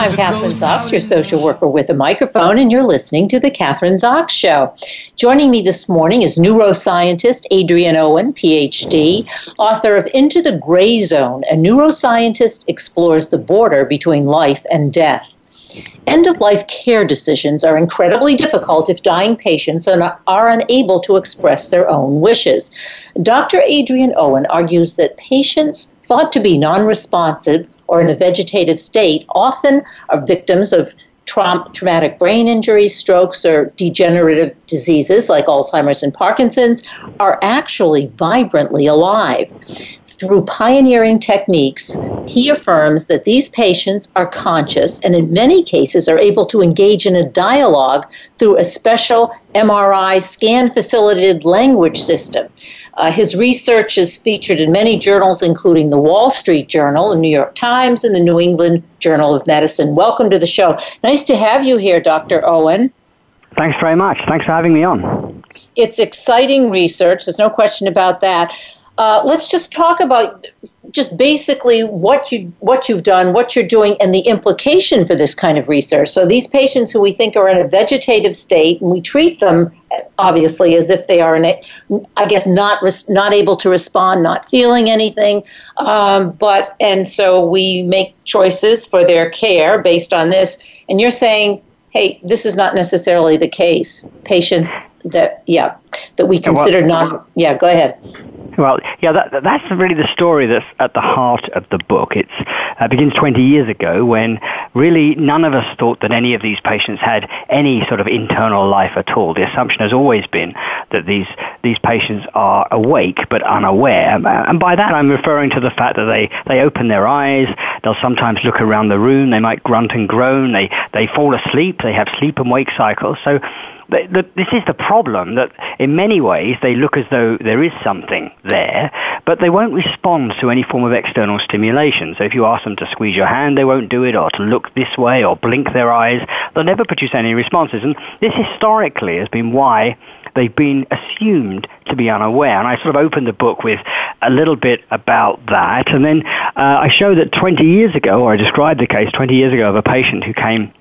I'm Kathryn Zox, your social worker with a microphone, and you're listening to The Kathryn Zox Show. Joining me this morning is neuroscientist Adrian Owen, PhD, author of Into the Gray Zone. A neuroscientist explores the border between life and death. End of life care decisions are incredibly difficult if dying patients are, not, are unable to express their own wishes. Dr. Adrian Owen argues that patients thought to be non responsive or in a vegetative state often are victims of tra- traumatic brain injuries, strokes, or degenerative diseases like Alzheimer's and Parkinson's are actually vibrantly alive. Through pioneering techniques, he affirms that these patients are conscious and, in many cases, are able to engage in a dialogue through a special MRI scan facilitated language system. Uh, his research is featured in many journals, including the Wall Street Journal, the New York Times, and the New England Journal of Medicine. Welcome to the show. Nice to have you here, Dr. Owen. Thanks very much. Thanks for having me on. It's exciting research, there's no question about that. Uh, let's just talk about just basically what you what you've done, what you're doing, and the implication for this kind of research. So these patients who we think are in a vegetative state, and we treat them obviously as if they are in a, I guess not not able to respond, not feeling anything, um, but and so we make choices for their care based on this. And you're saying, hey, this is not necessarily the case. Patients that yeah that we consider non yeah. Go ahead. Well, yeah, that, that's really the story that's at the heart of the book. It uh, begins 20 years ago when really none of us thought that any of these patients had any sort of internal life at all. The assumption has always been that these, these patients are awake but unaware. And by that I'm referring to the fact that they, they open their eyes, they'll sometimes look around the room, they might grunt and groan, they, they fall asleep, they have sleep and wake cycles. So the, this is the problem that in many ways they look as though there is something there, but they won't respond to any form of external stimulation. So if you ask them to squeeze your hand, they won't do it, or to look this way, or blink their eyes. They'll never produce any responses. And this historically has been why they've been assumed to be unaware. And I sort of opened the book with a little bit about that. And then uh, I show that 20 years ago, or I described the case 20 years ago of a patient who came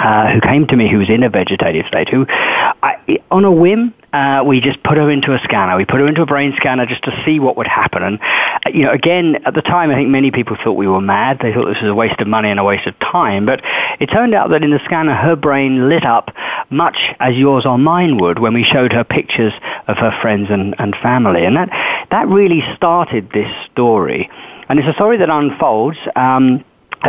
uh, who came to me who was in a vegetative state, who, I, on a whim, uh, we just put her into a scanner. We put her into a brain scanner just to see what would happen. And, uh, you know, again, at the time, I think many people thought we were mad. They thought this was a waste of money and a waste of time. But it turned out that in the scanner, her brain lit up much as yours or mine would when we showed her pictures of her friends and, and family. And that, that really started this story. And it's a story that unfolds. Um,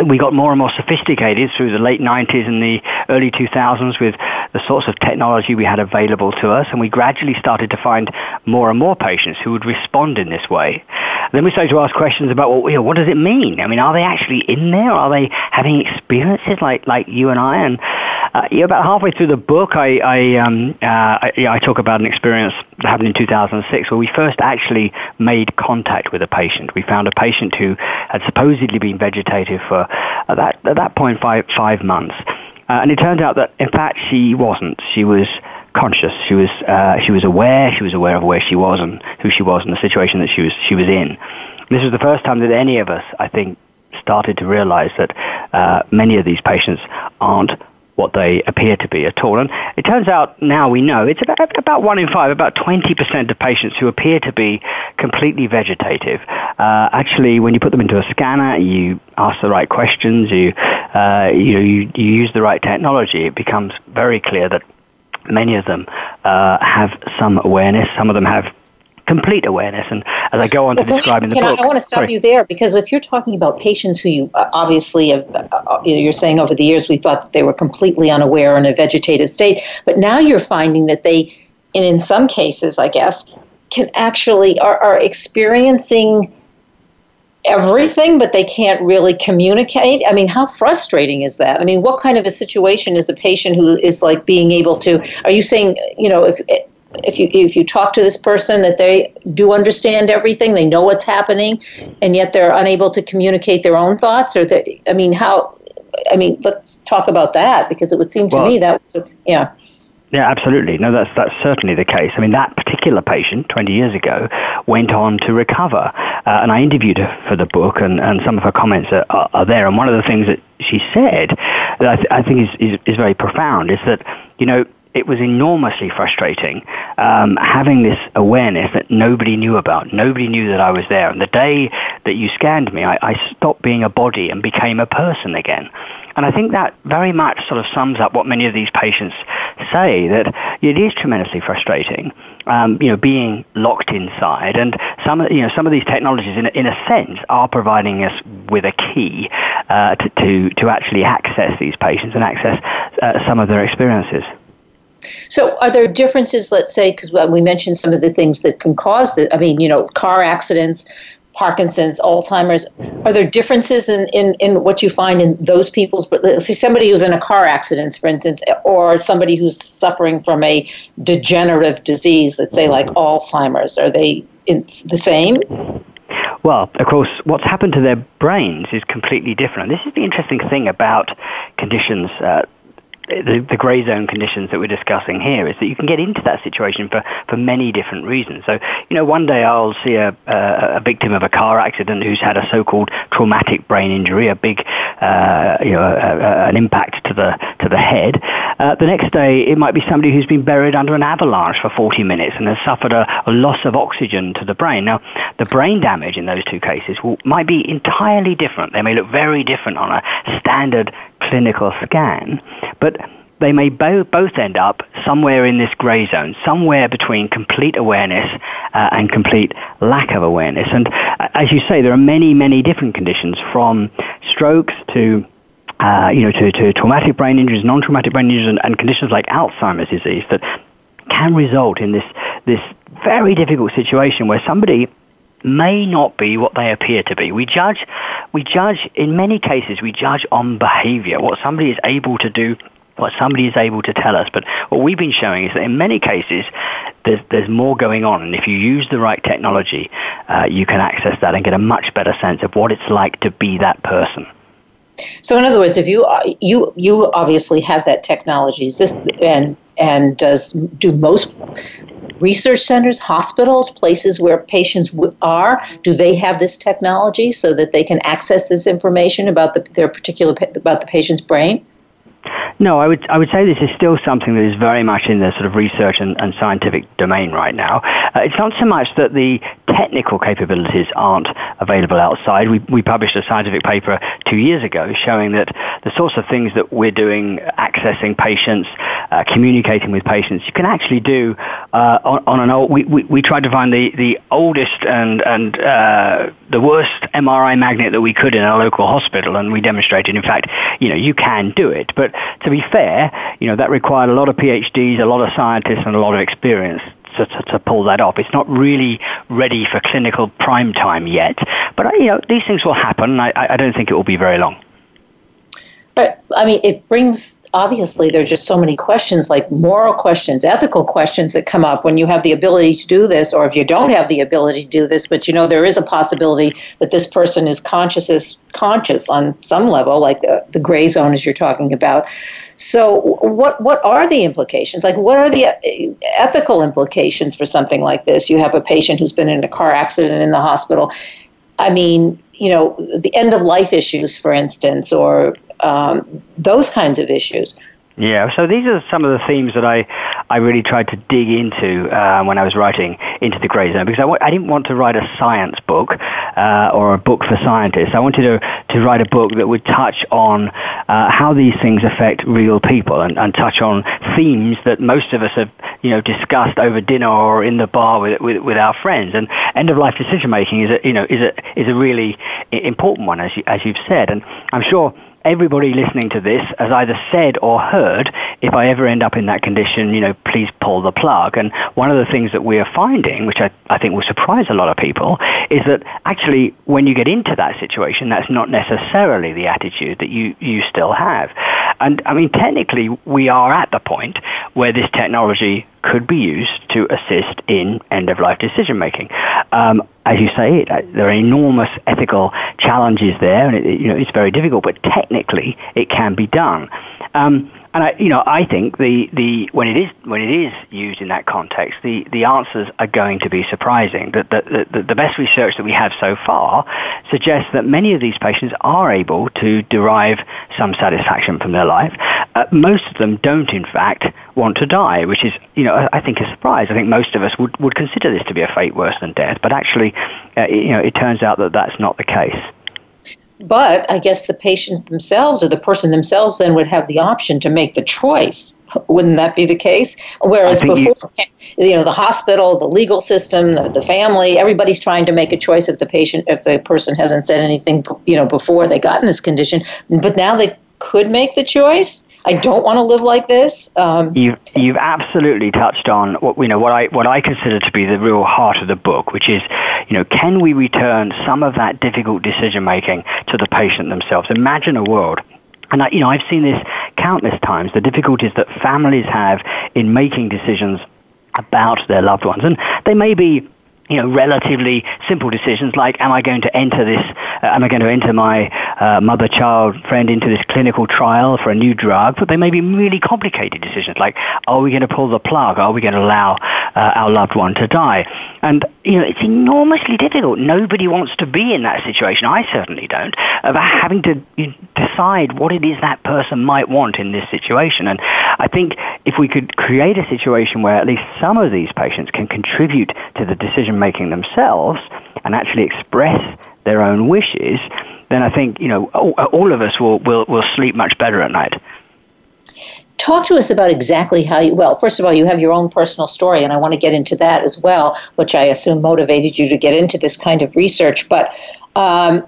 we got more and more sophisticated through the late 90s and the early 2000s with the sorts of technology we had available to us, and we gradually started to find more and more patients who would respond in this way. Then we started to ask questions about, well, you know, what does it mean? I mean, are they actually in there? Are they having experiences like, like you and I? And uh, yeah, about halfway through the book, I I, um, uh, I, I talk about an experience that happened in 2006 where we first actually made contact with a patient. We found a patient who had supposedly been vegetative for at that at that point five five months, uh, and it turned out that in fact she wasn't. She was conscious. She was uh, she was aware. She was aware of where she was and who she was and the situation that she was she was in. This was the first time that any of us, I think, started to realize that uh, many of these patients aren't what they appear to be at all. And it turns out now we know it's about, about one in five, about 20% of patients who appear to be completely vegetative. Uh, actually, when you put them into a scanner, you ask the right questions, you, uh, you, you, you use the right technology, it becomes very clear that many of them uh, have some awareness, some of them have complete awareness. And as I go on to describe in the book, I, I, want to stop sorry. you there because if you're talking about patients who you uh, obviously have, uh, uh, you're saying over the years we thought that they were completely unaware in a vegetative state, but now you're finding that they, and in some cases, I guess, can actually are, are experiencing everything, but they can't really communicate. I mean, how frustrating is that? I mean, what kind of a situation is a patient who is like being able to? Are you saying, you know, if if you if you talk to this person that they do understand everything, they know what's happening, and yet they're unable to communicate their own thoughts, or that I mean, how? I mean, let's talk about that because it would seem to well, me that was, yeah. Yeah, absolutely. No, that's that's certainly the case. I mean, that particular patient 20 years ago went on to recover, uh, and I interviewed her for the book, and, and some of her comments are, are, are there. And one of the things that she said that I, th- I think is, is is very profound is that you know it was enormously frustrating um, having this awareness that nobody knew about. Nobody knew that I was there. And the day that you scanned me, I, I stopped being a body and became a person again. And I think that very much sort of sums up what many of these patients say that it is tremendously frustrating, um, you know, being locked inside. And some, you know, some of these technologies, in a, in a sense, are providing us with a key uh, to, to, to actually access these patients and access uh, some of their experiences. So, are there differences, let's say, because we mentioned some of the things that can cause the, I mean, you know, car accidents, Parkinson's, Alzheimer's. Are there differences in, in, in what you find in those people's, let's see, somebody who's in a car accident, for instance, or somebody who's suffering from a degenerative disease, let's say like Alzheimer's, are they the same? Well, of course, what's happened to their brains is completely different. This is the interesting thing about conditions uh, the, the grey zone conditions that we're discussing here is that you can get into that situation for, for many different reasons. So, you know, one day I'll see a, a, a victim of a car accident who's had a so-called traumatic brain injury, a big, uh, you know, a, a, an impact to the to the head. Uh, the next day, it might be somebody who's been buried under an avalanche for 40 minutes and has suffered a, a loss of oxygen to the brain. Now, the brain damage in those two cases will, might be entirely different. They may look very different on a standard clinical scan, but they may bo- both end up somewhere in this gray zone, somewhere between complete awareness uh, and complete lack of awareness. And uh, as you say, there are many, many different conditions from strokes to uh, you know, to, to traumatic brain injuries, non-traumatic brain injuries, and, and conditions like Alzheimer's disease that can result in this this very difficult situation where somebody may not be what they appear to be. We judge, we judge, in many cases, we judge on behavior, what somebody is able to do, what somebody is able to tell us. But what we've been showing is that in many cases, there's, there's more going on. And if you use the right technology, uh, you can access that and get a much better sense of what it's like to be that person. So, in other words, if you uh, you you obviously have that technology, is this and and does do most research centers, hospitals, places where patients are, do they have this technology so that they can access this information about the, their particular about the patient's brain? No, I would I would say this is still something that is very much in the sort of research and, and scientific domain right now. Uh, it's not so much that the technical capabilities aren't available outside. We we published a scientific paper two years ago showing that the sorts of things that we're doing, accessing patients, uh, communicating with patients, you can actually do uh, on, on, an old. We, we, we tried to find the, the oldest and and uh, the worst MRI magnet that we could in a local hospital, and we demonstrated, in fact, you know, you can do it, but to be fair, you know, that required a lot of PhDs, a lot of scientists, and a lot of experience. To, to, to, pull that off. It's not really ready for clinical prime time yet, but uh, you know these things will happen. I, I don't think it will be very long. But I mean, it brings obviously there are just so many questions, like moral questions, ethical questions that come up when you have the ability to do this, or if you don't have the ability to do this. But you know, there is a possibility that this person is conscious is conscious on some level, like the, the gray zone as you're talking about. So, what what are the implications? Like, what are the uh, ethical implications for something like this? You have a patient who's been in a car accident in the hospital. I mean, you know, the end of life issues, for instance, or um, those kinds of issues. Yeah, so these are some of the themes that I I really tried to dig into uh, when I was writing Into the Grey Zone because I w- I didn't want to write a science book uh, or a book for scientists. I wanted to, to write a book that would touch on uh, how these things affect real people and, and touch on themes that most of us have you know discussed over dinner or in the bar with with, with our friends. And end of life decision making is a you know is a is a really important one as you, as you've said. And I'm sure everybody listening to this has either said or heard, if I ever end up in that condition, you know, please pull the plug. And one of the things that we are finding, which I, I think will surprise a lot of people, is that actually when you get into that situation, that's not necessarily the attitude that you, you still have. And I mean, technically, we are at the point where this technology could be used to assist in end-of-life decision making. Um, as you say, uh, there are enormous ethical challenges there, and it, you know it's very difficult. But technically, it can be done. Um, and I, you know, I think the, the when it is when it is used in that context, the, the answers are going to be surprising. The, the, the, the best research that we have so far suggests that many of these patients are able to derive some satisfaction from their life. Uh, most of them don't, in fact, want to die, which is, you know, I think a surprise. I think most of us would, would consider this to be a fate worse than death, but actually, uh, you know, it turns out that that's not the case. But I guess the patient themselves or the person themselves then would have the option to make the choice. Wouldn't that be the case? Whereas before, you, you, know, the hospital, the legal system, the, the, family, everybody's trying to make a choice if the patient, if the person hasn't said anything, you know, before they got in this condition. But now they could make the choice. I don't want to live like this. Um, you've you've absolutely touched on what you know what I what I consider to be the real heart of the book, which is you know can we return some of that difficult decision making to the patient themselves? Imagine a world and I, you know, I've seen this countless times, the difficulties that families have in making decisions about their loved ones. And they may be you know, relatively simple decisions like, am I going to enter this, uh, am I going to enter my uh, mother-child friend into this clinical trial for a new drug? But they may be really complicated decisions like, are we going to pull the plug? Are we going to allow uh, our loved one to die? And, you know, it's enormously difficult. Nobody wants to be in that situation. I certainly don't, about having to you know, decide what it is that person might want in this situation. And I think if we could create a situation where at least some of these patients can contribute to the decision making themselves and actually express their own wishes, then I think you know all, all of us will, will will sleep much better at night. Talk to us about exactly how you. Well, first of all, you have your own personal story, and I want to get into that as well, which I assume motivated you to get into this kind of research. But um,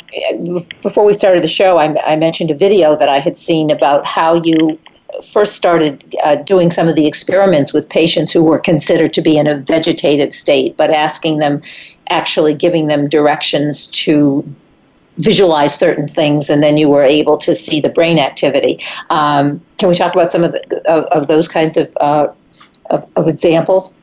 before we started the show, I, I mentioned a video that I had seen about how you first started uh, doing some of the experiments with patients who were considered to be in a vegetative state, but asking them, actually giving them directions to visualize certain things, and then you were able to see the brain activity. Um, can we talk about some of, the, of, of those kinds of, uh, of, of examples?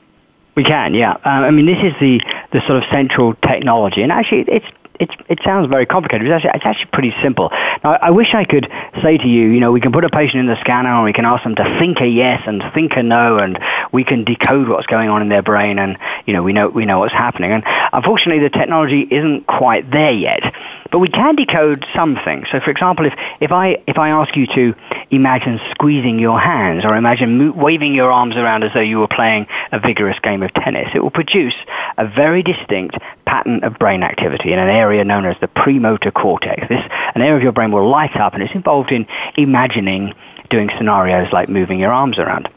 We can, yeah. Uh, I mean, this is the, the sort of central technology, and actually, it's it's, it sounds very complicated. It's actually, it's actually pretty simple. Now, I wish I could say to you, you know, we can put a patient in the scanner and we can ask them to think a yes and think a no, and we can decode what's going on in their brain, and you know, we know we know what's happening. And unfortunately, the technology isn't quite there yet. But we can decode some things. So, for example, if, if, I, if I ask you to imagine squeezing your hands or imagine mo- waving your arms around as though you were playing a vigorous game of tennis, it will produce a very distinct pattern of brain activity in an area known as the premotor cortex. This, an area of your brain will light up and it's involved in imagining doing scenarios like moving your arms around.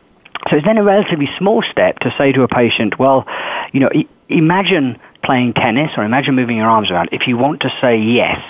So it's then a relatively small step to say to a patient, well, you know, imagine playing tennis or imagine moving your arms around. If you want to say yes,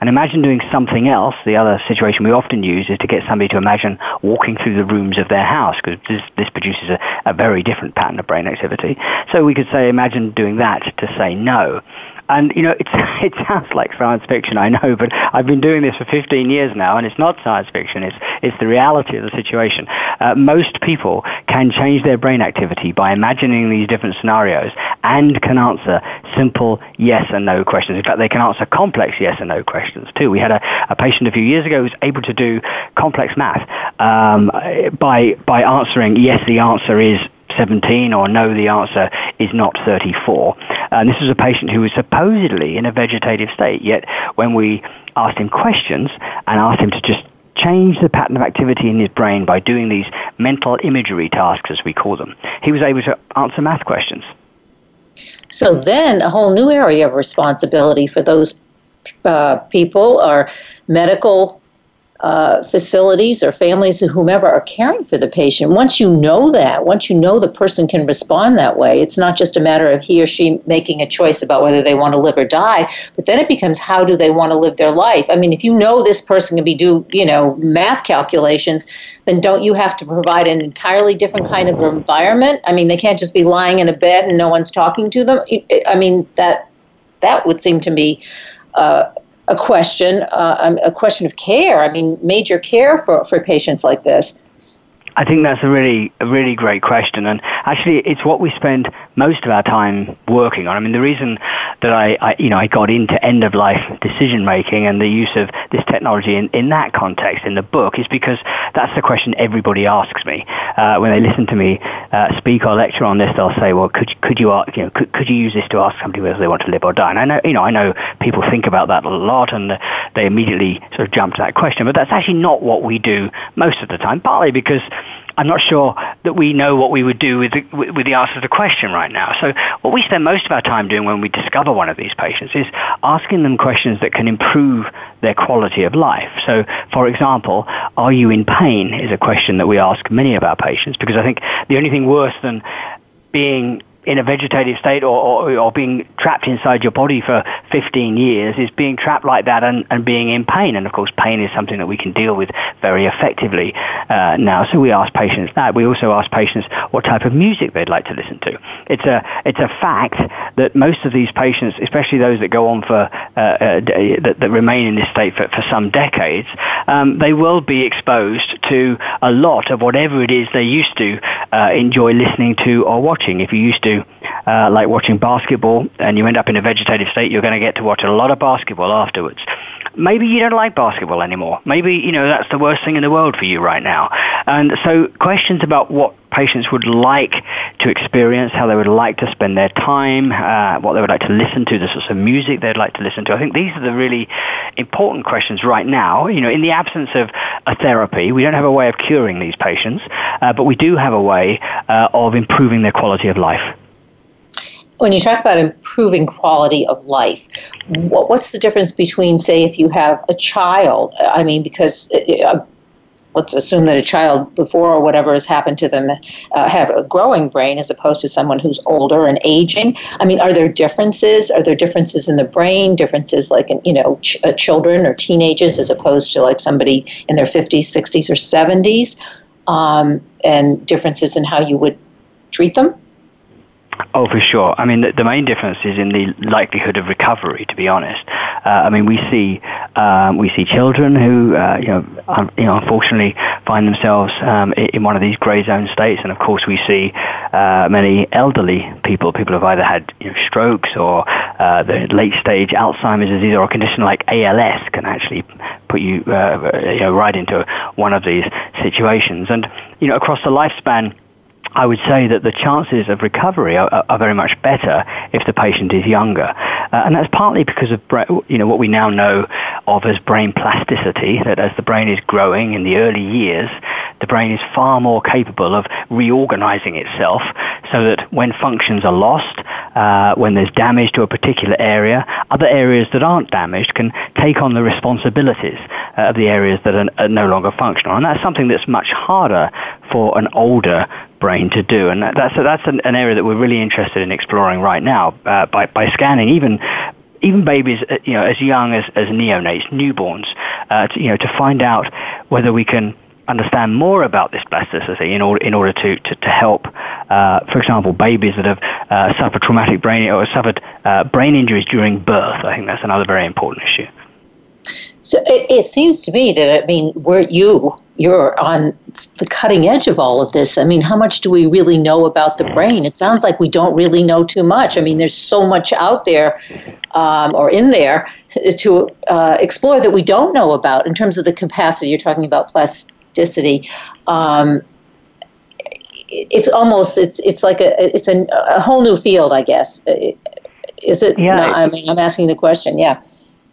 and imagine doing something else. The other situation we often use is to get somebody to imagine walking through the rooms of their house because this, this produces a, a very different pattern of brain activity. So we could say, imagine doing that to say no. And you know, it's, it sounds like science fiction, I know, but I've been doing this for 15 years now, and it's not science fiction. It's it's the reality of the situation. Uh, most people can change their brain activity by imagining these different scenarios and can answer simple yes and no questions. In fact, they can answer complex yes and no questions too. We had a, a patient a few years ago who was able to do complex math um, by by answering yes, the answer is 17 or no, the answer is not 34. And this was a patient who was supposedly in a vegetative state, yet when we asked him questions and asked him to just change the pattern of activity in his brain by doing these mental imagery tasks, as we call them. He was able to answer math questions. So then a whole new area of responsibility for those uh, people are medical uh, facilities or families or whomever are caring for the patient. Once you know that, once you know the person can respond that way, it's not just a matter of he or she making a choice about whether they want to live or die, but then it becomes how do they want to live their life. I mean, if you know this person can be do you know math calculations, then don't you have to provide an entirely different kind of environment? I mean, they can't just be lying in a bed and no one's talking to them. I mean that that would seem to me. Uh, a question, uh, um, a question of care. I mean, major care for, for patients like this. I think that's a really, a really great question, and actually, it's what we spend most of our time working on. I mean, the reason that I, I you know, I got into end of life decision making and the use of this technology in, in that context in the book is because that's the question everybody asks me uh, when they listen to me uh, speak or lecture on this. They'll say, "Well, could could you, you know, could, could you use this to ask somebody whether they want to live or die?" And I know, you know, I know people think about that a lot, and they immediately sort of jump to that question, but that's actually not what we do most of the time. Partly because I'm not sure that we know what we would do with the, with the answer to the question right now. So what we spend most of our time doing when we discover one of these patients is asking them questions that can improve their quality of life. So, for example, are you in pain is a question that we ask many of our patients because I think the only thing worse than being in a vegetative state or, or, or, being trapped inside your body for 15 years is being trapped like that and, and being in pain. And of course, pain is something that we can deal with very effectively uh, now. So we ask patients that. We also ask patients what type of music they'd like to listen to. It's a, it's a fact that most of these patients, especially those that go on for, uh, uh, that, that, remain in this state for, for some decades, um, they will be exposed to a lot of whatever it is they used to uh, enjoy listening to or watching. If you used to uh, like watching basketball and you end up in a vegetative state, you're going to get to watch a lot of basketball afterwards. Maybe you don't like basketball anymore. Maybe, you know, that's the worst thing in the world for you right now. And so questions about what patients would like to experience, how they would like to spend their time, uh, what they would like to listen to, the sorts of music they'd like to listen to. I think these are the really important questions right now. You know, in the absence of a therapy, we don't have a way of curing these patients, uh, but we do have a way uh, of improving their quality of life when you talk about improving quality of life, what, what's the difference between, say, if you have a child? I mean, because uh, let's assume that a child before or whatever has happened to them uh, have a growing brain as opposed to someone who's older and aging. I mean, are there differences? Are there differences in the brain? Differences like in you know ch- uh, children or teenagers as opposed to like somebody in their 50s, 60s, or 70s, um, and differences in how you would treat them? Oh, for sure. I mean, the, the, main difference is in the likelihood of recovery. To be honest, uh, I mean, we see um, we see children who, uh, you know, un- you know, unfortunately find themselves um, in one of these grey zone states, and of course, we see uh, many elderly people, people who've either had you know, strokes or uh, the late stage Alzheimer's disease, or a condition like ALS can actually put you, uh, you know, right into one of these situations. And you know, across the lifespan I would say that the chances of recovery are, are very much better if the patient is younger. Uh, and that's partly because of you know, what we now know of as brain plasticity, that as the brain is growing in the early years, the brain is far more capable of reorganizing itself so that when functions are lost, uh, when there's damage to a particular area, other areas that aren't damaged can take on the responsibilities uh, of the areas that are, are no longer functional. And that's something that's much harder for an older brain to do. And that's, that's an, an area that we're really interested in exploring right now uh, by, by scanning even even babies, uh, you know, as young as, as neonates, newborns, uh, to, you know, to find out whether we can understand more about this plasticity in order in order to to, to help, uh, for example, babies that have uh, suffered traumatic brain or suffered uh, brain injuries during birth. I think that's another very important issue. So it, it seems to me that I mean, were you you're on the cutting edge of all of this. I mean, how much do we really know about the brain? It sounds like we don't really know too much. I mean, there's so much out there um, or in there to uh, explore that we don't know about in terms of the capacity. You're talking about plasticity. Um, it's almost it's it's like a it's a, a whole new field, I guess. Is it? Yeah. No, I mean, I'm asking the question. Yeah.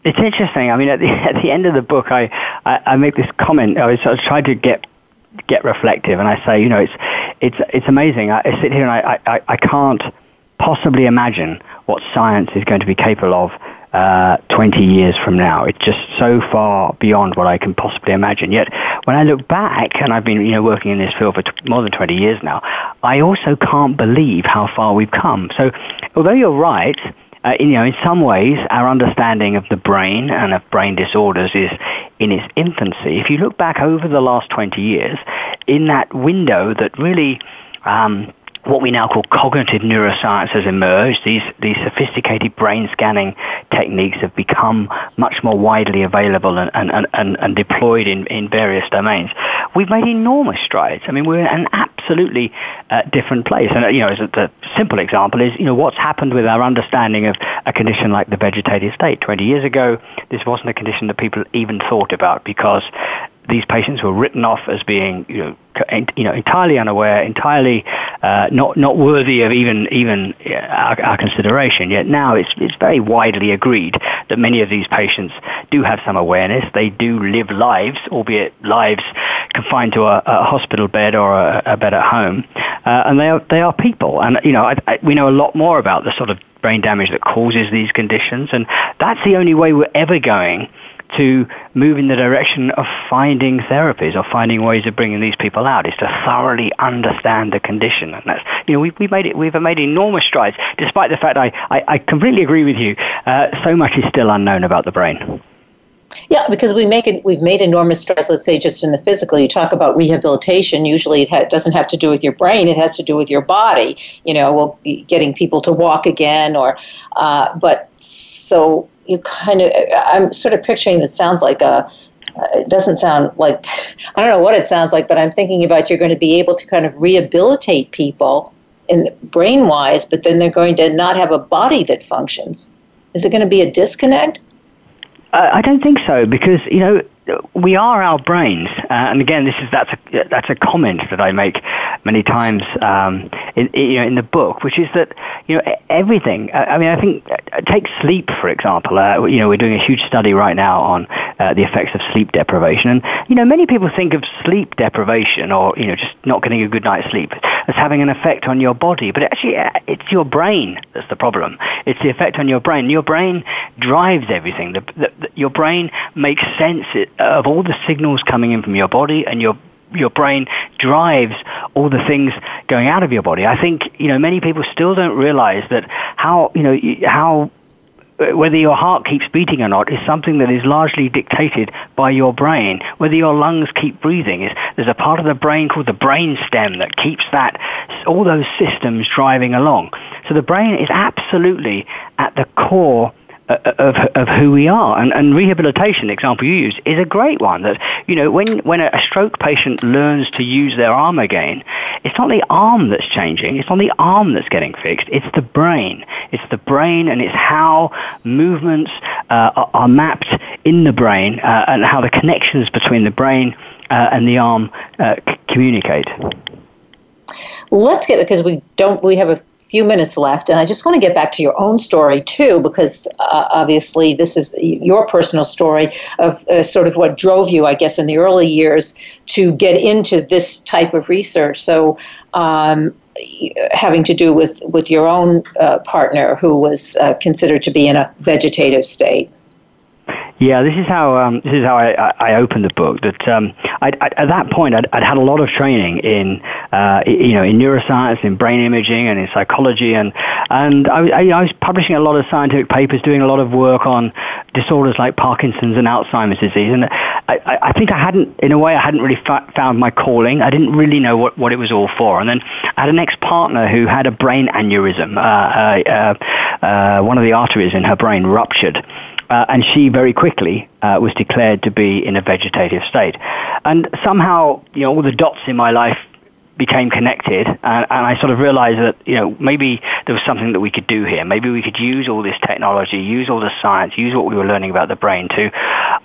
It's interesting. I mean, at the at the end of the book, I I, I make this comment. I was, I was trying to get get reflective, and I say, you know, it's it's it's amazing. I, I sit here and I, I I can't possibly imagine what science is going to be capable of uh, 20 years from now. It's just so far beyond what I can possibly imagine. Yet, when I look back, and I've been you know working in this field for t- more than 20 years now, I also can't believe how far we've come. So, although you're right, uh, you know, in some ways, our understanding of the brain and of brain disorders is in its infancy. If you look back over the last 20 years, in that window that really um, what we now call cognitive neuroscience has emerged. These, these sophisticated brain scanning techniques have become much more widely available and, and, and, and deployed in, in various domains. We've made enormous strides. I mean, we're in an absolutely uh, different place. And, uh, you know, as a, the simple example is, you know, what's happened with our understanding of a condition like the vegetative state. 20 years ago, this wasn't a condition that people even thought about because these patients were written off as being, you know, you know, entirely unaware, entirely uh, not not worthy of even even our, our, consideration. Yet now it's it's very widely agreed that many of these patients do have some awareness. They do live lives, albeit lives confined to a, a hospital bed or a, a bed at home, uh, and they are they are people. And you know, I, I, we know a lot more about the sort of brain damage that causes these conditions, and that's the only way we're ever going to move in the direction of finding therapies or finding ways of bringing these people out is to thoroughly understand the condition. And that's, you know, we've, we've made it, we've made enormous strides, despite the fact I, I, I completely agree with you. Uh, so much is still unknown about the brain. Yeah, because we make it, we've made enormous strides. Let's say just in the physical. You talk about rehabilitation. Usually, it ha- doesn't have to do with your brain; it has to do with your body. You know, well, getting people to walk again, or uh, but so you kind of i'm sort of picturing it sounds like a it doesn't sound like i don't know what it sounds like but i'm thinking about you're going to be able to kind of rehabilitate people in brain wise but then they're going to not have a body that functions. Is it going to be a disconnect? I don't think so because you know we are our brains, uh, and again, this is that's a that's a comment that I make many times um, in you know in the book, which is that you know everything. I, mean, I think uh, take sleep for example. Uh, you know, we're doing a huge study right now on uh, the effects of sleep deprivation, and you know, many people think of sleep deprivation or you know just not getting a good night's sleep as having an effect on your body, but actually, uh, it's your brain that's the problem. It's the effect on your brain. Your brain drives everything. The, the, the, your brain makes sense. It, of all the signals coming in from your body and your your brain drives all the things going out of your body. I think you know many people still don't realize that how you know how uh, whether your heart keeps beating or not is something that is largely dictated by your brain. Whether your lungs keep breathing is there's a part of the brain called the brain stem that keeps that all those systems driving along. So the brain is absolutely at the core of, of who we are. And, and rehabilitation, the example you use, is a great one. That you know, when when a stroke patient learns to use their arm again, it's not the arm that's changing. It's not the arm that's getting fixed. It's the brain. It's the brain, and it's how movements uh, are, are, mapped in the brain, uh, and how the connections between the brain uh, and the arm uh, c- communicate. Let's get because we don't. We have a few minutes left, and I just want to get back to your own story too, because uh, obviously this is your personal story of uh, sort of what drove you, I guess, in the early years to get into this type of research. So. Um, having to do with, with your own uh, partner who was uh, considered to be in a vegetative state. Yeah, this is how um, this is how I, I opened the book. That um, I'd, I'd, at that point, I'd, I'd, had a lot of training in uh, you know in neuroscience, in brain imaging, and in psychology, and and I, I, was publishing a lot of scientific papers, doing a lot of work on disorders like Parkinson's and Alzheimer's disease. And I, I think I hadn't, in a way, I hadn't really fa- found my calling. I didn't really know what, what it was all for. And then I had an ex-partner who had a brain aneurysm. Uh, uh, uh, uh one of the arteries in her brain ruptured uh, and she very quickly uh, was declared to be in a vegetative state. And somehow, you know, all the dots in my life became connected, and, and, I sort of realized that you know maybe there was something that we could do here. Maybe we could use all this technology, use all the science, use what we were learning about the brain to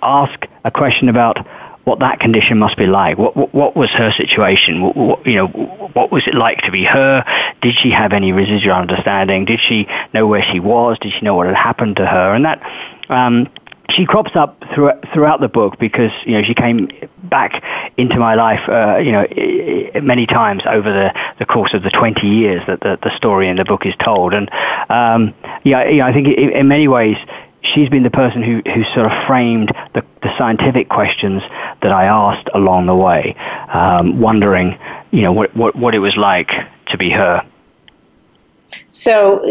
ask a question about what that condition must be like. What what, what was her situation? What, what, you know, what was it like to be her? Did she have any residual understanding? Did she know where she was? Did she know what had happened to her? And that um, she crops up through, throughout the book because you know she came back into my life, uh, you know, many times over the, the course of the 20 years that the, the story in the book is told. And um, yeah, I think in, in many ways she's been the person who, who sort of framed the, the scientific questions that I asked along the way, um, wondering, you know, what, what, what it was like to be her. So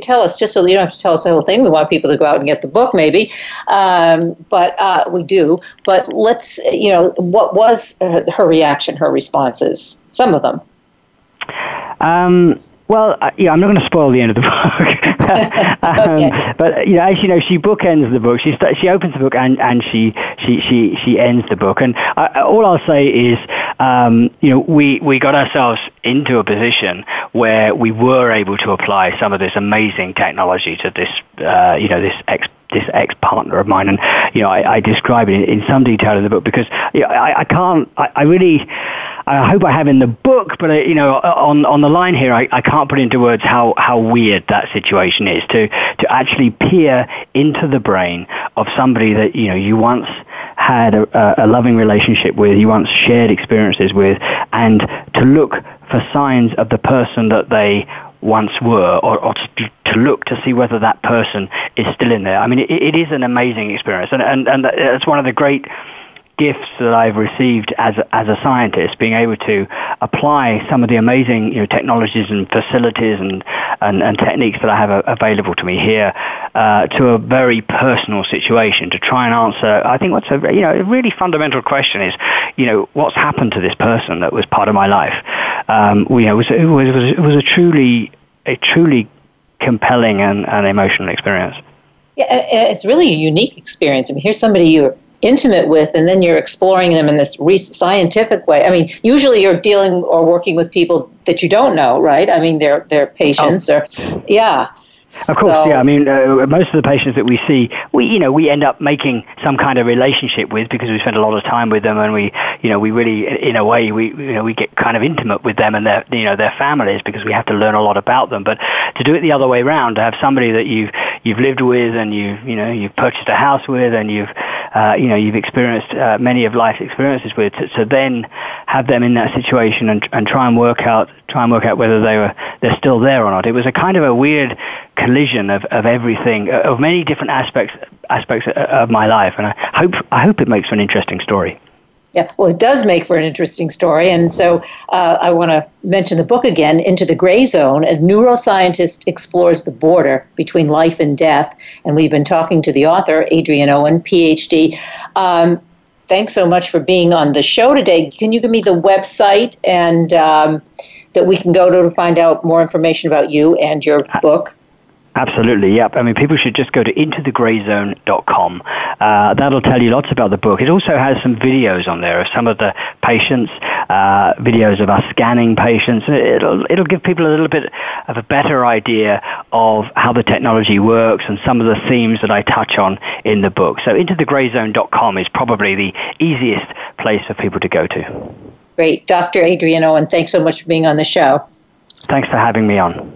tell us, just so you don't have to tell us the whole thing. We want people to go out and get the book, maybe, um, but uh, we do. But let's, you know, what was her reaction, her responses? Some of them. Um, well, uh, yeah, I'm not going to spoil the end of the book. um, okay. But you know, as you know, she bookends the book. She st- she opens the book and, and she she she she ends the book. And I, all I'll say is, um, you know, we we got ourselves into a position where we were able to apply some of this amazing technology to this, uh, you know, this ex this ex partner of mine, and you know, I, I describe it in, in, some detail in the book because you know, I, I can't, I, I really. I hope I have in the book, but uh, you know, on on the line here, I, I can't put into words how, how weird that situation is to to actually peer into the brain of somebody that you know you once had a, a loving relationship with, you once shared experiences with, and to look for signs of the person that they once were, or, or to, to, look to see whether that person is still in there. I mean, it, it is an amazing experience, and and and it's one of the great gifts that I've received as a, as a scientist, being able to apply some of the amazing you know, technologies and facilities and, and, and techniques that I have available to me here uh, to a very personal situation to try and answer. I think what's a you know a really fundamental question is you know what's happened to this person that was part of my life. Um, you know, it was, it was, it was a truly a truly compelling and, and emotional experience. Yeah, it's really a unique experience. I mean, here's somebody you're intimate with, and then you're exploring them in this re- scientific way. I mean, usually you're dealing or working with people that you don't know, right? I mean, they're they're patients oh. or yeah. Of course, so, yeah. I mean, uh, most of the patients that we see, we you know we end up making some kind of relationship with because we spend a lot of time with them, and we you know we really in a way we you know we get kind of intimate with them and their you know their families because we have to learn a lot about them. But to do it the other way around, to have somebody that you've you've lived with and you've you know you've purchased a house with and you've uh, you know you've experienced uh, many of life's experiences with, to, to then have them in that situation and, and try and work out try and work out whether they were they're still there or not. It was a kind of a weird collision of, of everything, of many different aspects aspects of my life, and I hope I hope it makes for an interesting story. Yeah, well, it does make for an interesting story. And so uh, I want to mention the book again, Into the Gray Zone. A neuroscientist explores the border between life and death. And we've been talking to the author, Adrian Owen, PhD. Um, thanks so much for being on the show today. Can you give me the website and um, that we can go to to find out more information about you and your book? Absolutely, yep. I mean, people should just go to intothegrayzone.com. Uh, that'll tell you lots about the book. It also has some videos on there of some of the patients, uh, videos of us scanning patients. It'll, it'll give people a little bit of a better idea of how the technology works and some of the themes that I touch on in the book. So intothegrayzone.com is probably the easiest place for people to go to. Great. Dr. Adrian Owen, thanks so much for being on the show. Thanks for having me on.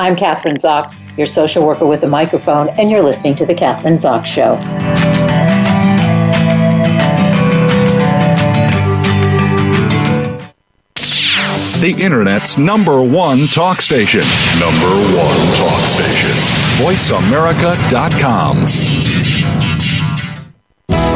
I'm Kathryn Zox, your social worker with a microphone, and you're listening to The Kathryn Zox Show. The Internet's number one talk station. Number one talk station. VoiceAmerica.com.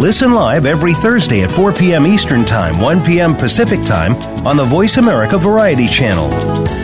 Listen live every Thursday at 4 p.m. Eastern Time, 1 p.m. Pacific Time on the Voice America Variety Channel.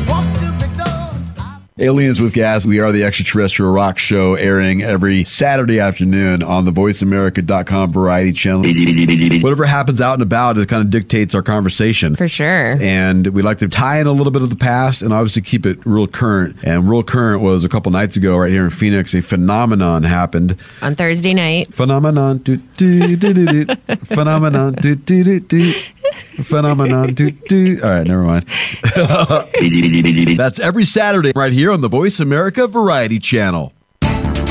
Aliens with Gas. We are the extraterrestrial rock show airing every Saturday afternoon on the voiceamerica.com variety channel. Whatever happens out and about, it kind of dictates our conversation. For sure. And we like to tie in a little bit of the past and obviously keep it real current. And real current was a couple nights ago right here in Phoenix, a phenomenon happened. On Thursday night. Phenomenon. Do, do, do, do, do. phenomenon. Do, do, do, do. Phenomenon. Do, do. All right, never mind. That's every Saturday right here on the Voice America Variety Channel.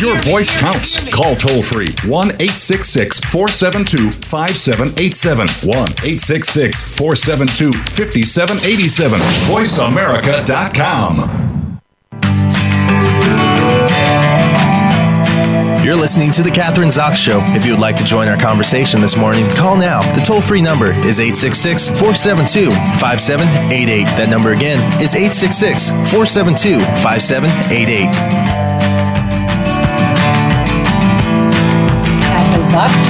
your voice counts. Call toll free 1 866 472 5787. 1 866 472 5787. VoiceAmerica.com. You're listening to The Kathryn Zox Show. If you would like to join our conversation this morning, call now. The toll free number is 866 472 5788. That number again is 866 472 5788.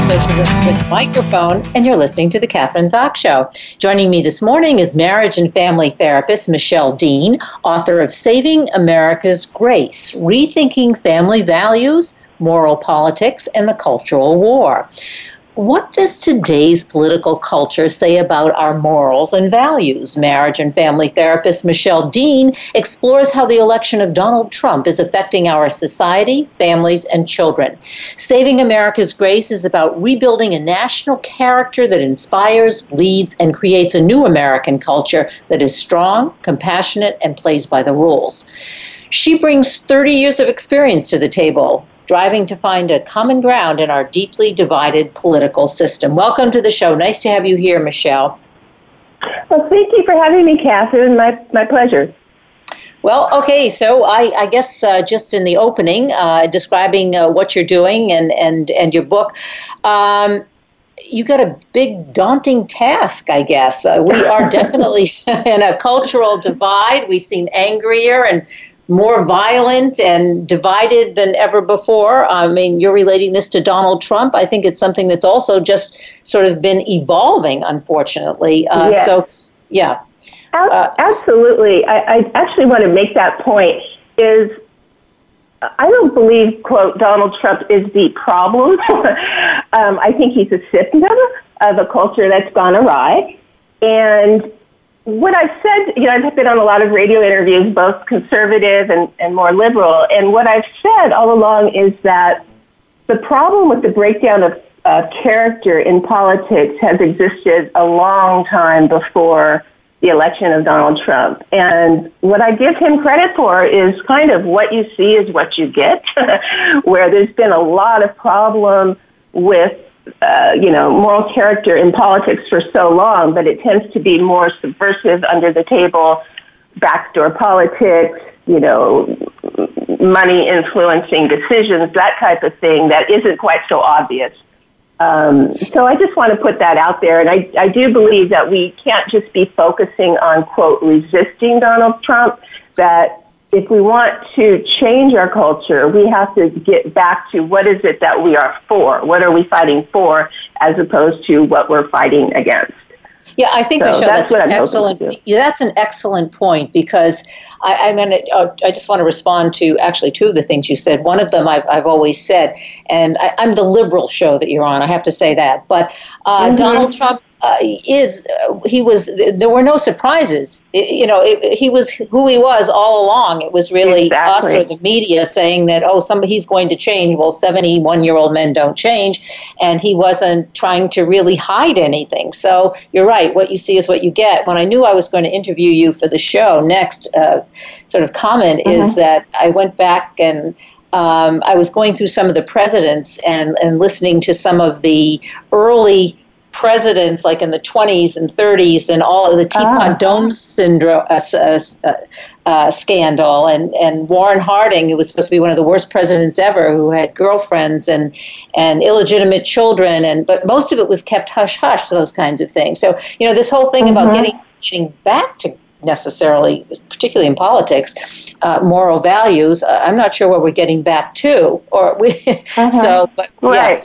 Social with microphone, and you're listening to The Kathryn Zox Show. Joining me this morning is marriage and family therapist Michelle Deen, author of Saving America's Grace Rethinking Family Values moral politics, and the cultural war. What does today's political culture say about our morals and values? Marriage and family therapist Michelle Deen explores how the election of Donald Trump is affecting our society, families, and children. Saving America's Grace is about rebuilding a national character that inspires, leads, and creates a new American culture that is strong, compassionate, and plays by the rules. She brings 30 years of experience to the table driving to find a common ground in our deeply divided political system. Welcome to the show. Nice to have you here, Michelle. Well, thank you for having me, Kathryn. My, my pleasure. Well, okay, so I, I guess uh, just in the opening, uh, describing uh, what you're doing and, and, and your book, um, you got a big, daunting task, I guess. Uh, we are definitely in a cultural divide. We seem angrier and more violent and divided than ever before. I mean, you're relating this to Donald Trump. I think it's something that's also just sort of been evolving, unfortunately. Uh, yes. So, yeah. Uh, Absolutely. I, I actually want to make that point is I don't believe, quote, Donald Trump is the problem. um, I think he's a symptom of a culture that's gone awry. And what I've said, you know, I've been on a lot of radio interviews, both conservative and, and more liberal, and what I've said all along is that the problem with the breakdown of uh, character in politics has existed a long time before the election of Donald Trump. And what I give him credit for is kind of what you see is what you get, where there's been a lot of problem with uh, you know, moral character in politics for so long, but it tends to be more subversive, under the table, backdoor politics, you know, money influencing decisions, that type of thing that isn't quite so obvious. Um, so I just want to put that out there, and I, I do believe that we can't just be focusing on quote resisting Donald Trump. That if we want to change our culture, we have to get back to what is it that we are for? What are we fighting for, as opposed to what we're fighting against? Yeah, I think So Michelle, that's that's, an excellent. Yeah, that's an excellent point because I, I'm going to. Uh, I just want to respond to actually two of the things you said. One of them I've, I've always said, and I, I'm the liberal show that you're on. I have to say that, but uh, Mhm. Donald Trump. Uh, is uh, he was there were no surprises. It- you know it, he was who he was all along. It was really us or the media saying that oh somebody he's going to change. Well 71 year old men don't change. And he wasn't trying to really hide anything. So you're right. What you see is what you get. When i knew i was going to interview you for the show next uh, sort of comment is that i went back and um, I was going through some of the presidents and, and listening to some of the early presidents, like in the 20s and 30s, and all of the Teapot Dome syndrome uh, uh, uh, scandal, and, and Warren Harding, who was supposed to be one of the worst presidents ever, who had girlfriends and and illegitimate children, and but most of it was kept hush hush. Those kinds of things. So you know, this whole thing about Mhm. getting getting back to necessarily, particularly in politics, uh, moral values. Uh, I'm not sure where we're getting back to, or we. So, but yeah.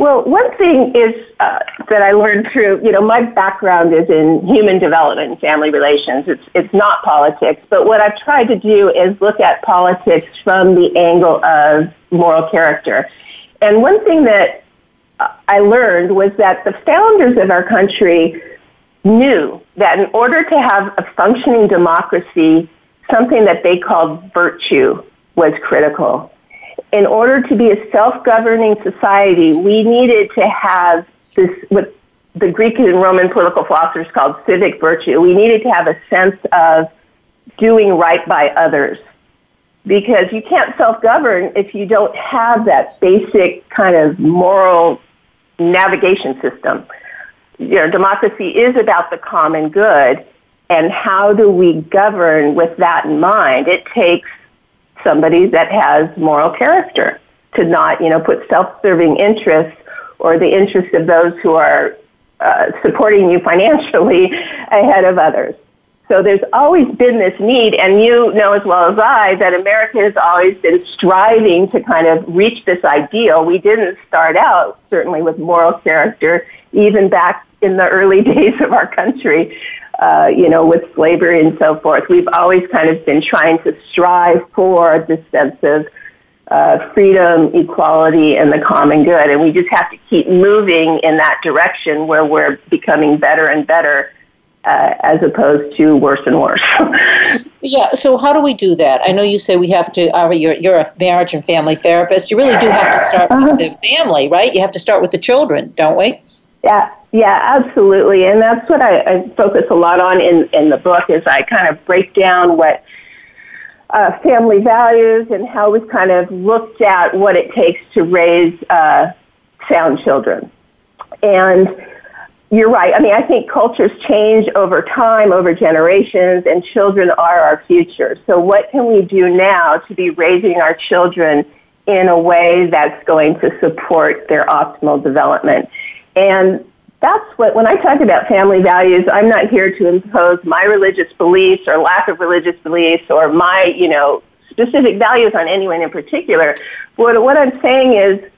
Well, one thing is uh, that I learned through, you know, my background is in human development and family relations. It's, it's not politics, but what I've tried to do is look at politics from the angle of moral character. And one thing that uh, I learned was that the founders of our country knew that in order to have a functioning democracy, something that they called virtue was critical in order to be a self-governing society, we needed to have this, what the Greek and Roman political philosophers called civic virtue. We needed to have a sense of doing right by others. Because you can't self-govern if you don't have that basic kind of moral navigation system. You know, democracy is about the common good, and how do we govern with that in mind? It takes somebody that has moral character to not, you know, put self-serving interests or the interests of those who are uh, supporting you financially ahead of others. So there's always been this need, and you know as well as I that America has always been striving to kind of reach this ideal. We didn't start out certainly with moral character, even back in the early days of our country uh, you know, with slavery and so forth. We've always kind of been trying to strive for this sense of uh, freedom, equality, and the common good. And we just have to keep moving in that direction where we're becoming better and better uh, as opposed to worse and worse. Yeah. So how do we do that? I know you say we have to. Uh, you're you're a marriage and family therapist. You really do have to start with the family, right? You have to start with the children, don't we? Yeah, yeah, absolutely. And that's what I, I focus a lot on in, in the book is I kind of break down what uh, family values and how we've kind of looked at what it takes to raise uh, sound children. And you're right. I mean, I think cultures change over time, over generations, and children are our future. So what can we do now to be raising our children in a way that's going to support their optimal development? And that's what, when I talk about family values, I'm not here to impose my religious beliefs or lack of religious beliefs or my, you know, specific values on anyone in particular. What, what I'm saying is,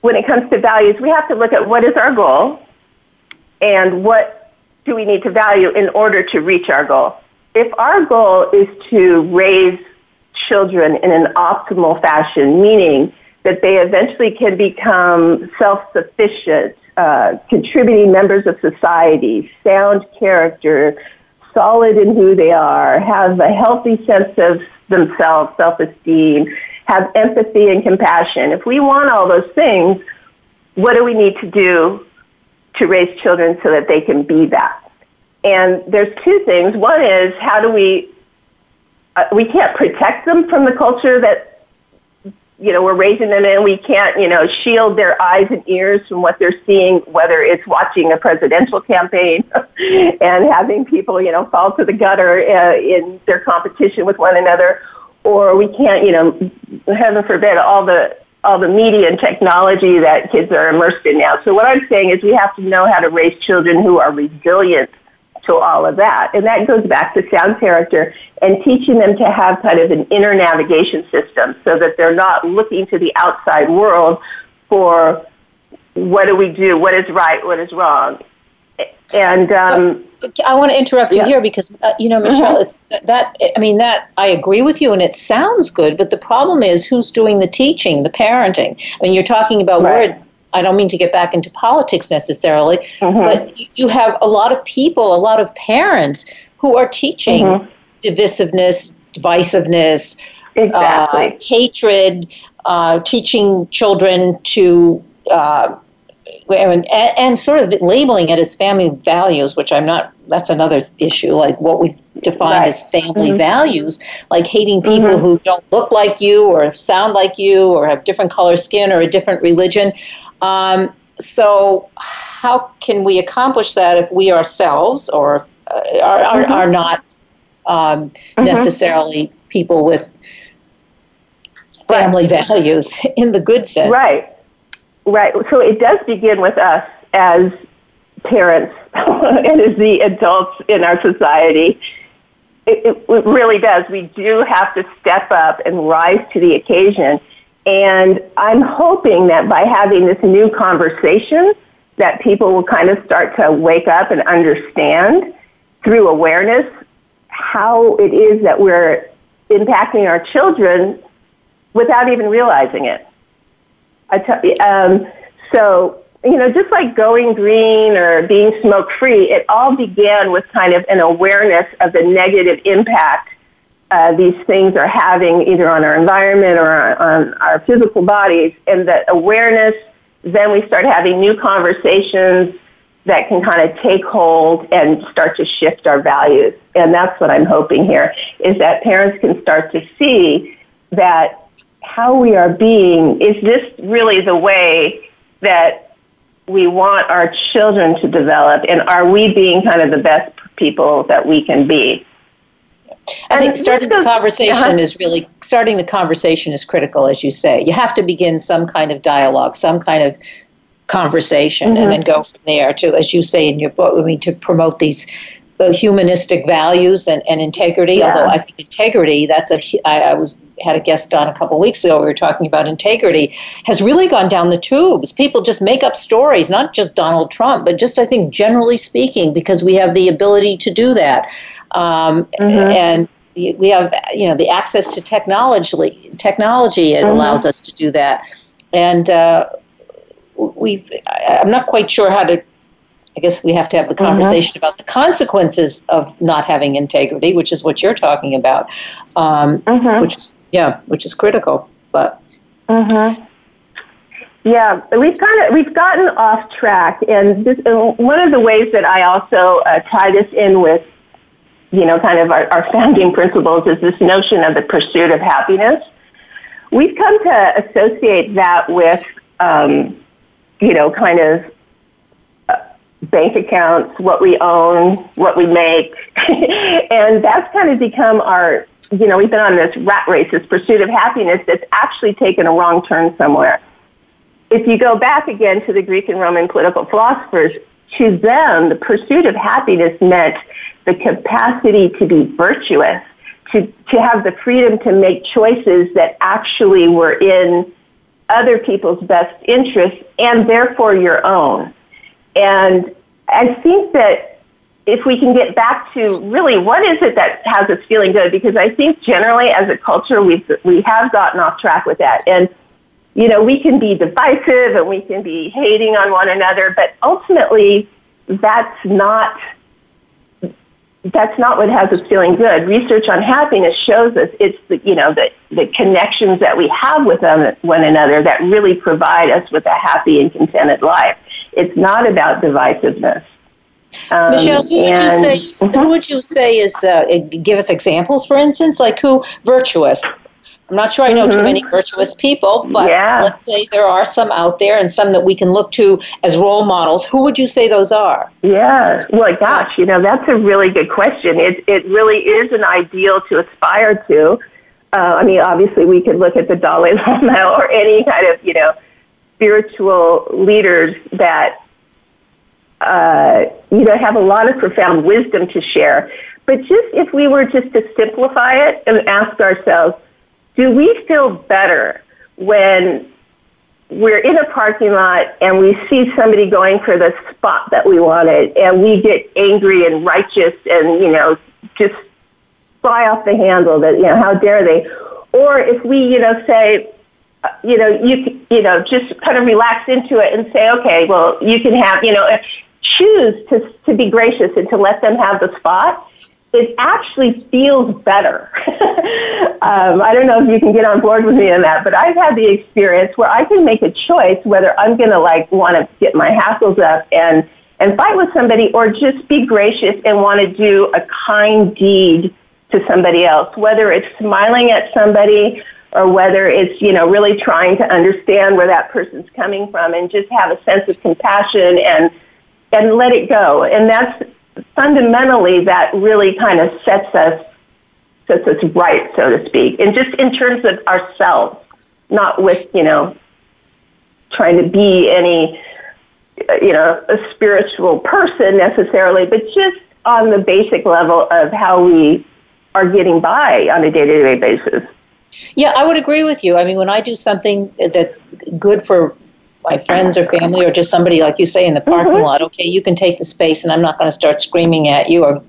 when it comes to values, we have to look at what is our goal and what do we need to value in order to reach our goal. If our goal is to raise children in an optimal fashion, meaning that they eventually can become self-sufficient, uh, contributing members of society, sound character, solid in who they are, have a healthy sense of themselves, self-esteem, have empathy and compassion. If we want all those things, what do we need to do to raise children so that they can be that? And there's two things. One is how do we uh, we can't protect them from the culture that you know we're raising them in. We can't you know shield their eyes and ears from what they're seeing, whether it's watching a presidential campaign and having people you know fall to the gutter uh, in their competition with one another, or we can't you know heaven forbid all the all the media and technology that kids are immersed in now. So what I'm saying is we have to know how to raise children who are resilient to all of that. And that goes back to sound character and teaching them to have kind of an inner navigation system so that they're not looking to the outside world for what do we do, what is right, what is wrong. And um, I want to interrupt you yeah. here because uh, you know, Michelle, mm-hmm. it's that. I mean, that I agree with you, and it sounds good. But the problem is, who's doing the teaching, the parenting? I mean, you're talking about right. word I don't mean to get back into politics necessarily, mm-hmm. but you have a lot of people, a lot of parents who are teaching mm-hmm. divisiveness, divisiveness, exactly. uh, hatred, uh, teaching children to. Uh, and, and, sort of labeling it as family values, which I'm not, that's another issue, like what we define right. as family mm-hmm. values, like hating people mm-hmm. who don't look like you or sound like you or have different color skin or a different religion. Um, so, how can we accomplish that if we ourselves or uh, are, are, mm-hmm. are, not um, mm-hmm. necessarily people with family right. values in the good sense? Right, right. So it does begin with us as parents and as the adults in our society. It, it, it really does. We do have to step up and rise to the occasion and I'm hoping that by having this new conversation, that people will kind of start to wake up and understand through awareness how it is that we're impacting our children without even realizing it. I t- um, so, you know, just like going green or being smoke free, it all began with kind of an awareness of the negative impact uh, these things are having either on our environment or on our physical bodies, and that awareness, then we start having new conversations that can kind of take hold and start to shift our values. And that's what I'm hoping here is that parents can start to see that how we are being is this really the way that we want our children to develop and are we being kind of the best people that we can be I think starting the conversation uh-huh. is really starting the conversation is critical, as you say. You have to begin some kind of dialogue, some kind of conversation, mm-hmm. and then go from there to, as you say in your book, I mean, to promote these humanistic values and, and integrity. Yeah. Although I think integrity, that's a, I, I was had a guest on a couple of weeks ago. We were talking about integrity has really gone down the tubes. People just make up stories, not just Donald Trump, but just I think generally speaking, because we have the ability to do that, um, mm-hmm. and we have you know the access to technology. Technology it mm-hmm. allows us to do that, and uh, we've. I'm not quite sure how to I guess we have to have the mm-hmm. conversation mm-hmm. about the consequences of not having integrity, which is what you're talking about, um, mm-hmm. which is yeah, which is critical. But mm-hmm. yeah, we've kind of we've gotten off track, and this, one of the ways that I also uh, tie this in with you know kind of our, our founding principles is this notion of the pursuit of happiness. We've come to associate that with um, you know kind of bank accounts, what we own, what we make. and that's kind of become our, you know, we've been on this rat race, this pursuit of happiness that's actually taken a wrong turn somewhere. If you go back again to the Greek and Roman political philosophers, to them, the pursuit of happiness meant the capacity to be virtuous, to, to have the freedom to make choices that actually were in other people's best interests and therefore your own. And I think that if we can get back to really what is it that has us feeling good, because I think generally as a culture we've we have gotten off track with that, and you know we can be divisive and we can be hating on one another, but ultimately that's not that's not what has us feeling good. Research on happiness shows us it's the you know the the connections that we have with one another that really provide us with a happy and contented life. It's not about divisiveness. Um, Michelle, who would and- you say? Who would you say is? Uh, give us examples, for instance, like who virtuous. I'm not sure I know too Mhm. many virtuous people, but Yeah. let's say there are some out there and some that we can look to as role models. Who would you say those are? Yeah. Well, gosh, you know, that's a really good question. It, it really is an ideal to aspire to. Uh, I mean, obviously, we could look at the Dalai Lama or any kind of, you know, spiritual leaders that, uh, you know, have a lot of profound wisdom to share. But just if we were just to simplify it and ask ourselves, do we feel better when we're in a parking lot and we see somebody going for the spot that we wanted and we get angry and righteous and, you know, just fly off the handle that, you know, how dare they? Or if we, you know, say, you know, you, you know, just kind of relax into it and say, okay, well, you can have, you know, choose to, to be gracious and to let them have the spot. It actually feels better. um, I don't know if you can get on board with me on that, but I've had the experience where I can make a choice whether I'm going to like want to get my hassles up and and fight with somebody, or just be gracious and want to do a kind deed to somebody else, whether it's smiling at somebody or whether it's you know really trying to understand where that person's coming from and just have a sense of compassion and and let it go. And that's fundamentally that really kind of sets us sets us right, so to speak, and just in terms of ourselves, not with you know trying to be any you know a spiritual person necessarily, but just on the basic level of how we are getting by on a day to day basis. Yeah, I would agree with you. I mean, when I do something that's good for my friends or family or just somebody, like you say, in the parking Mm-hmm. lot, okay, you can take the space and I'm not going to start screaming at you or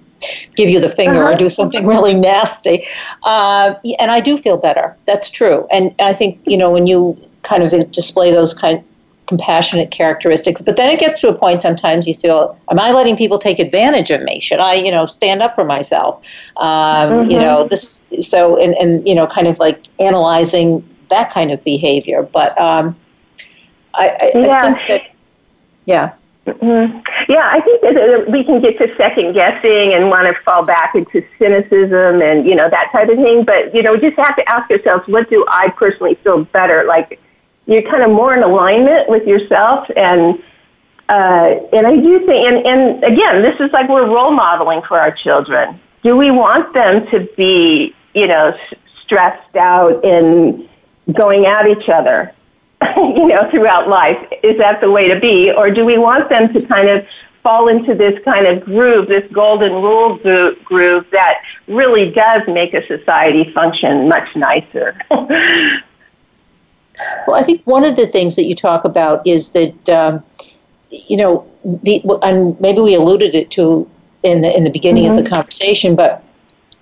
give you the finger Uh-huh. or do something really nasty. Uh, and I do feel better. That's true. And I think, you know, when you kind of display those kind compassionate characteristics, but then it gets to a point sometimes you feel, am I letting people take advantage of me? Should I, you know, stand up for myself? Um, You Mhm. know, this, so, and, and, you know, kind of like analyzing that kind of behavior. But um, I, I, I Yeah. think that, yeah. Mhm. Yeah, I think that we can get to second guessing and want to fall back into cynicism and you know that type of thing. But you know, we just have to ask ourselves, what do I personally feel better? Like you're kind of more in alignment with yourself, and uh, and I do think, and, and again, this is like we're role modeling for our children. Do we want them to be, you know, s- stressed out and going at each other? you know, throughout life. Is that the way to be? Or do we want them to kind of fall into this kind of groove, this golden rule gro- groove that really does make a society function much nicer? Well, I think one of the things that you talk about is that um, you know, the, and maybe we alluded it to in the in the beginning of the conversation, but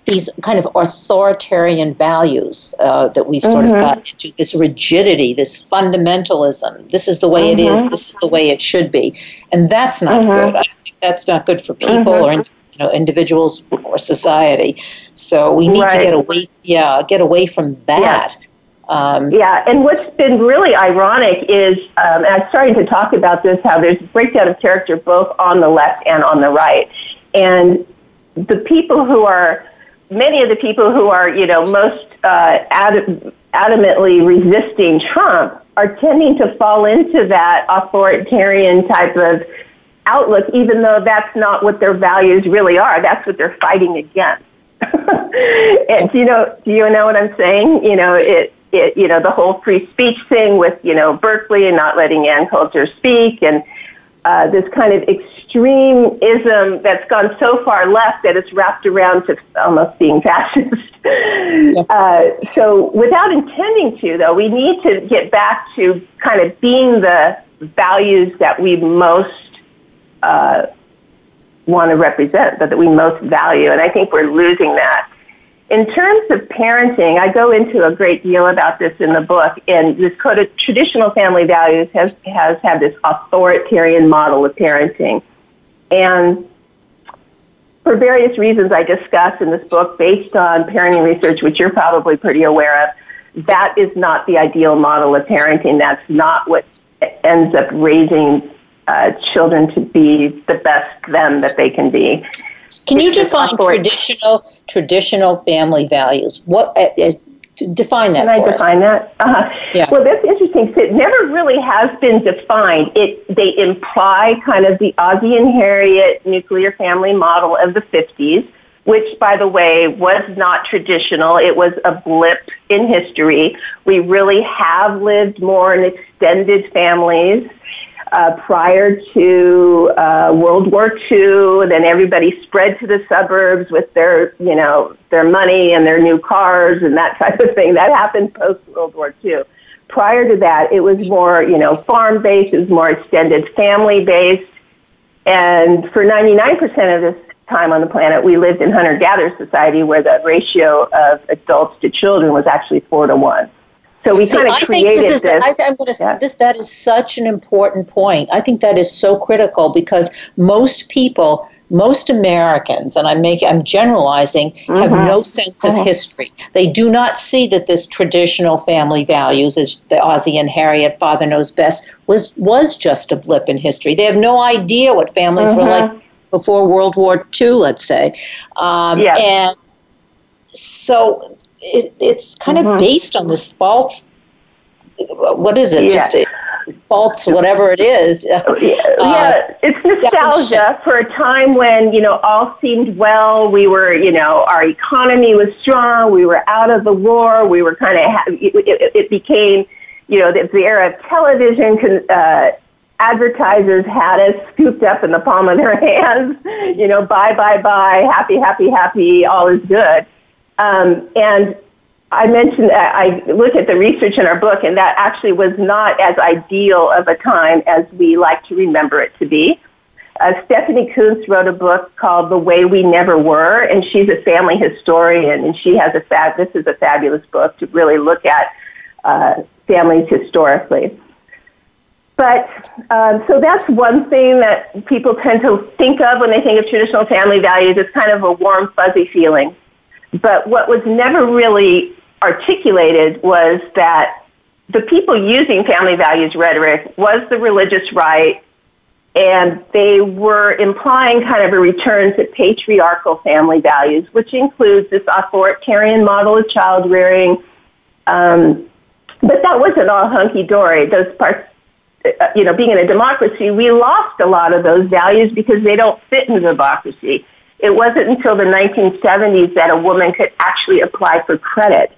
these kind of authoritarian values uh, that we've sort of Mhm. gotten into this rigidity, this fundamentalism. This is the way it is. Mhm. This is the way it should be, and that's not Mhm. good. I think that's not good for people or you know individuals or society. So we need to get away. Yeah, get away from that. Um, Yeah, and what's been really ironic is, um, and I'm starting to talk about this, how there's breakdown of character both on the left and on the right. And the people who are, many of the people who are, you know, most uh, ad- adamantly resisting Trump are tending to fall into that authoritarian type of outlook, even though that's not what their values really are. That's what they're fighting against. and you know do you know what I'm saying? You know, it it you know, the whole free speech thing with, you know, Berkeley and not letting Ann Coulter speak and uh, this kind of extremism that's gone so far left that it's wrapped around to almost being fascist. uh, so, without intending to, though, we need to get back to kind of being the values that we most uh, want to represent, that, that we most value. And I think we're losing that. In terms of parenting, I go into a great deal about this in the book, and this code of traditional family values has, has had this authoritarian model of parenting. And for various reasons I discuss in this book, based on parenting research, which you're probably pretty aware of, that is not the ideal model of parenting. That's not what ends up raising uh, children to be the best them that they can be. Can you define traditional traditional family values? What uh, uh, define that? Can I define us. that? Uh-huh. Yeah. Well, that's interesting. It never really has been defined. It they imply kind of the Ozzie and Harriet nuclear family model of the 50s, which, by the way, was not traditional. It was a blip in history. We really have lived more in extended families uh, prior to uh, World War II. Then everybody spread to the suburbs with their, you know, their money and their new cars and that type of thing. That happened post World War II. Prior to that, it was more, you know, farm based. It was more extended family based. And for 99% of this time on the planet, we lived in hunter-gatherer society where the ratio of adults to children was actually four to one. So we kind of created this. Is, this. I, am going to yeah. this. That is such an important point. I think that is so critical because most people, most Americans, and I'm making, I'm generalizing, mm-hmm. have no sense of mm-hmm. history. They do not see that this traditional family values, as the Ozzie and Harriet, Father Knows Best, was was just a blip in history. They have no idea what families mm-hmm. were like before World War II, let's say. Um. And so it, it's kind mm-hmm. of based on this false. What is it? Yeah. Just a, false, whatever it is. yeah, uh, yeah, it's nostalgia definition. for a time when you know all seemed well. We were, you know, our economy was strong. We were out of the war. We were kind of. It, it, it became, you know, the, the era of television. Uh, advertisers had us scooped up in the palm of their hands. You know, bye, bye, bye, happy, happy, happy, all is good. Um, and I mentioned that I look at the research in our book, and that actually was not as ideal of a time as we like to remember it to be. Uh, Stephanie Coontz wrote a book called The Way We Never Were, and she's a family historian, and she has a fab. This is a fabulous book to really look at uh, families historically. But um, so that's one thing that people tend to think of when they think of traditional family values. It's kind of a warm, fuzzy feeling. But what was never really articulated was that the people using family values rhetoric was the religious right, and they were implying kind of a return to patriarchal family values, which includes this authoritarian model of child rearing. Um, but that wasn't all hunky dory. Those parts, uh, you know, being in a democracy, we lost a lot of those values because they don't fit in a democracy. It wasn't until the 1970s that a woman could actually apply for credit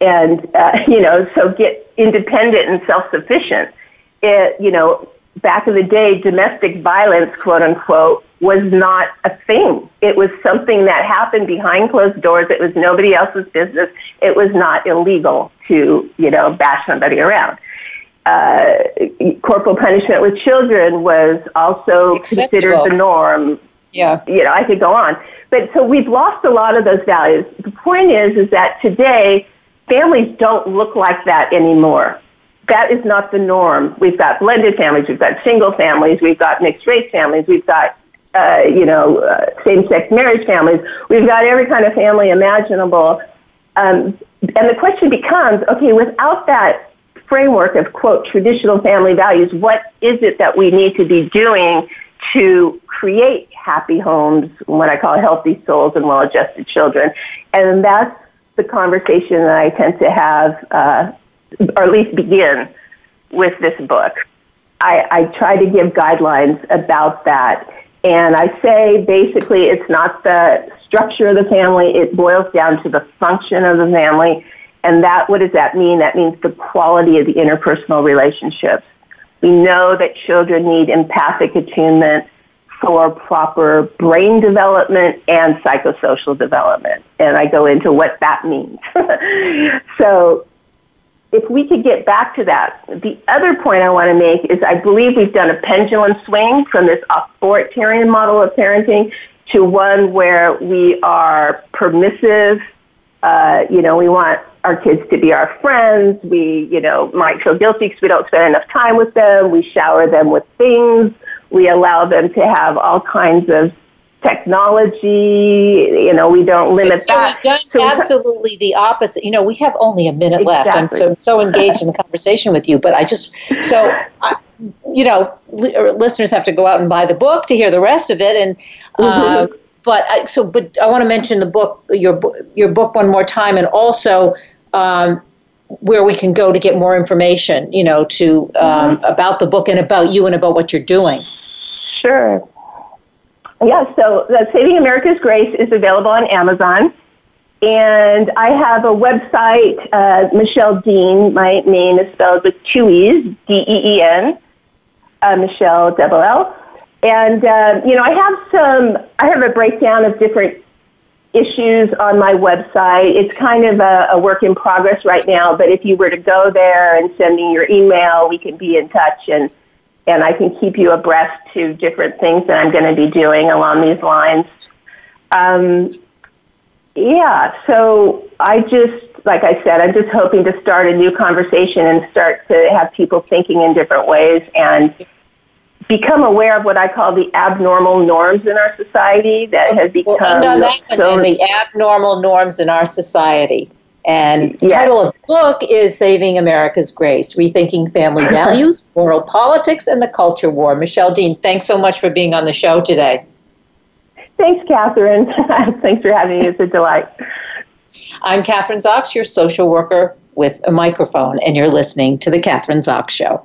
and, uh, you know, so get independent and self-sufficient. It, you know, back in the day, domestic violence, quote unquote, was not a thing. It was something that happened behind closed doors. It was nobody else's business. It was not illegal to, you know, bash somebody around. Uh, corporal punishment with children was also Acceptable. considered the norm. Yeah. You know, I could go on. But so we've lost a lot of those values. The point is, is that today families don't look like that anymore. That is not the norm. We've got blended families, we've got single families, we've got mixed race families, we've got uh, you know uh, same-sex marriage families. We've got every kind of family imaginable. Um, and the question becomes, okay, without that framework of quote traditional family values, what is it that we need to be doing to create happy homes, what I call healthy souls and well adjusted children. And that's the conversation that I tend to have, uh, or at least begin with this book. I, I try to give guidelines about that. And I say basically it's not the structure of the family, it boils down to the function of the family. And that, what does that mean? That means the quality of the interpersonal relationships. We know that children need empathic attunement for proper brain development and psychosocial development. And I go into what that means. so if we could get back to that, the other point I want to make is I believe we've done a pendulum swing from this authoritarian model of parenting to one where we are permissive. Uh, you know, we want our kids to be our friends. We, you know, might feel guilty because we don't spend enough time with them. We shower them with things we allow them to have all kinds of technology. You know, we don't limit so, that. So we've done absolutely the opposite. You know, we have only a minute exactly. left. I'm so, so engaged in the conversation with you, but I just so. I, you know, li- listeners have to go out and buy the book to hear the rest of it, and uh, mm-hmm. but I, so but I want to mention the book, your your book one more time, and also um, where we can go to get more information, you know, to um, mm-hmm. about the book and about you and about what you're doing. Sure. Yeah, so uh, Saving America's Grace is available on Amazon. And I have a website, uh, Michelle Deen. My name is spelled with two E's, D-E-E-N, uh, Michelle double L. And, uh, you know, I have some, I have a breakdown of different issues on my website. It's kind of a, a work in progress right now, but if you were to go there and send me your email, we can be in touch and and I can keep you abreast to different things that I'm going to be doing along these lines. Um, yeah, so I just, like I said, I'm just hoping to start a new conversation and start to have people thinking in different ways and become aware of what I call the abnormal norms in our society that has become well, on that so the abnormal norms in our society. And the yes. title of the book is Saving America's Grace Rethinking Family Values, Moral Politics, and the Culture War. Michelle Deen, thanks so much for being on the show today. Thanks, Kathryn. thanks for having me. It's a delight. I'm Kathryn Zox, your social worker with a microphone, and you're listening to The Kathryn Zox Show.